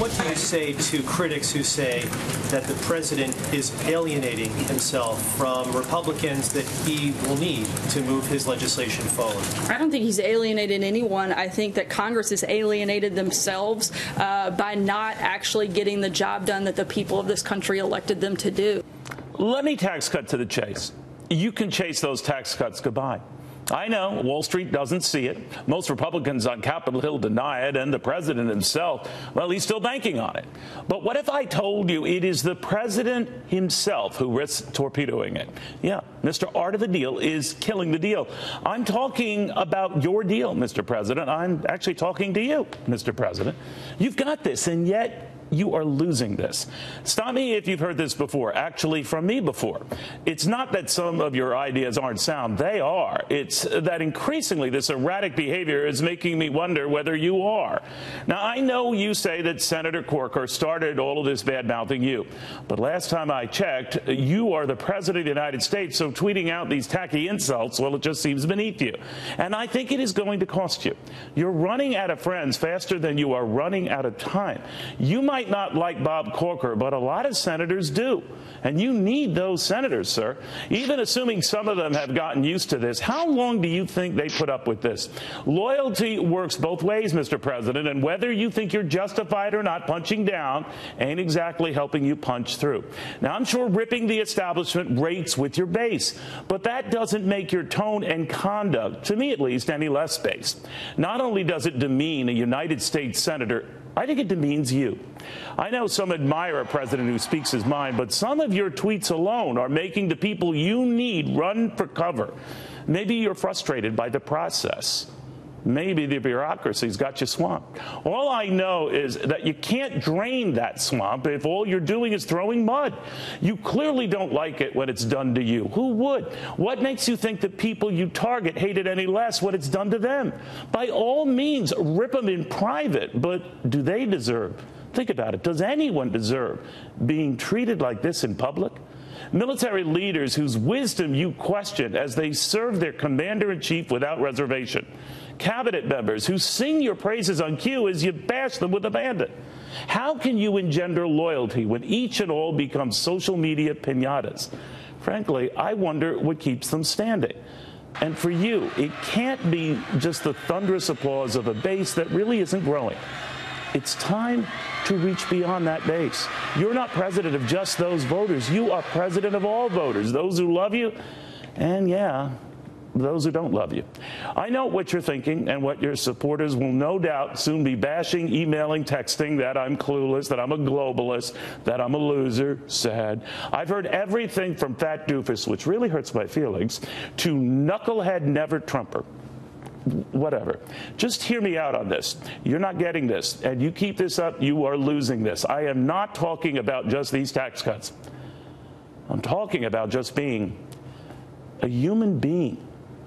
what do you say to critics who say that the president is alienating himself from Republicans that he will need to move his legislation forward? I don't think he's alienated anyone. I think that Congress has alienated themselves uh, by not actually getting the job done that the people of this country elected them to do. Let me tax cut to the chase. You can chase those tax cuts goodbye. I know Wall Street doesn't see it. Most Republicans on Capitol Hill deny it, and the president himself, well, he's still banking on it. But what if I told you it is the president himself who risks torpedoing it? Yeah, Mr. Art of the Deal is killing the deal. I'm talking about your deal, Mr. President. I'm actually talking to you, Mr. President. You've got this, and yet you are losing this. Stop me if you've heard this before, actually from me before. It's not that some of your ideas aren't sound, they are. It's that increasingly this erratic behavior is making me wonder whether you are. Now, I know you say that Senator Corker started all of this bad mouthing you, but last time I checked, you are the President of the United States, so tweeting out these tacky insults, well, it just seems beneath you. And I think it is going to cost you. You're running out of friends faster than you are running out of time. You might might not like Bob Corker, but a lot of senators do. And you need those senators, sir. Even assuming some of them have gotten used to this, how long do you think they put up with this? Loyalty works both ways, Mr. President, and whether you think you're justified or not punching down ain't exactly helping you punch through. Now, I'm sure ripping the establishment rates with your base, but that doesn't make your tone and conduct, to me at least, any less based. Not only does it demean a United States senator, I think it demeans you. I know some admire a president who speaks his mind, but some of your tweets alone are making the people you need run for cover. Maybe you're frustrated by the process. Maybe the bureaucracy's got you swamped. All I know is that you can't drain that swamp if all you're doing is throwing mud. You clearly don't like it when it's done to you. Who would? What makes you think the people you target hate it any less when it's done to them? By all means, rip them in private, but do they deserve? Think about it. Does anyone deserve being treated like this in public? Military leaders whose wisdom you question as they serve their commander in chief without reservation cabinet members who sing your praises on cue as you bash them with abandon. How can you engender loyalty when each and all become social media pinatas? Frankly, I wonder what keeps them standing. And for you, it can't be just the thunderous applause of a base that really isn't growing. It's time to reach beyond that base. You're not president of just those voters. You are president of all voters, those who love you, and yeah, those who don't love you. I know what you're thinking, and what your supporters will no doubt soon be bashing, emailing, texting that I'm clueless, that I'm a globalist, that I'm a loser, sad. I've heard everything from fat doofus, which really hurts my feelings, to knucklehead never Trumper whatever. Just hear me out on this. You're not getting this, and you keep this up, you are losing this. I am not talking about just these tax cuts. I'm talking about just being a human being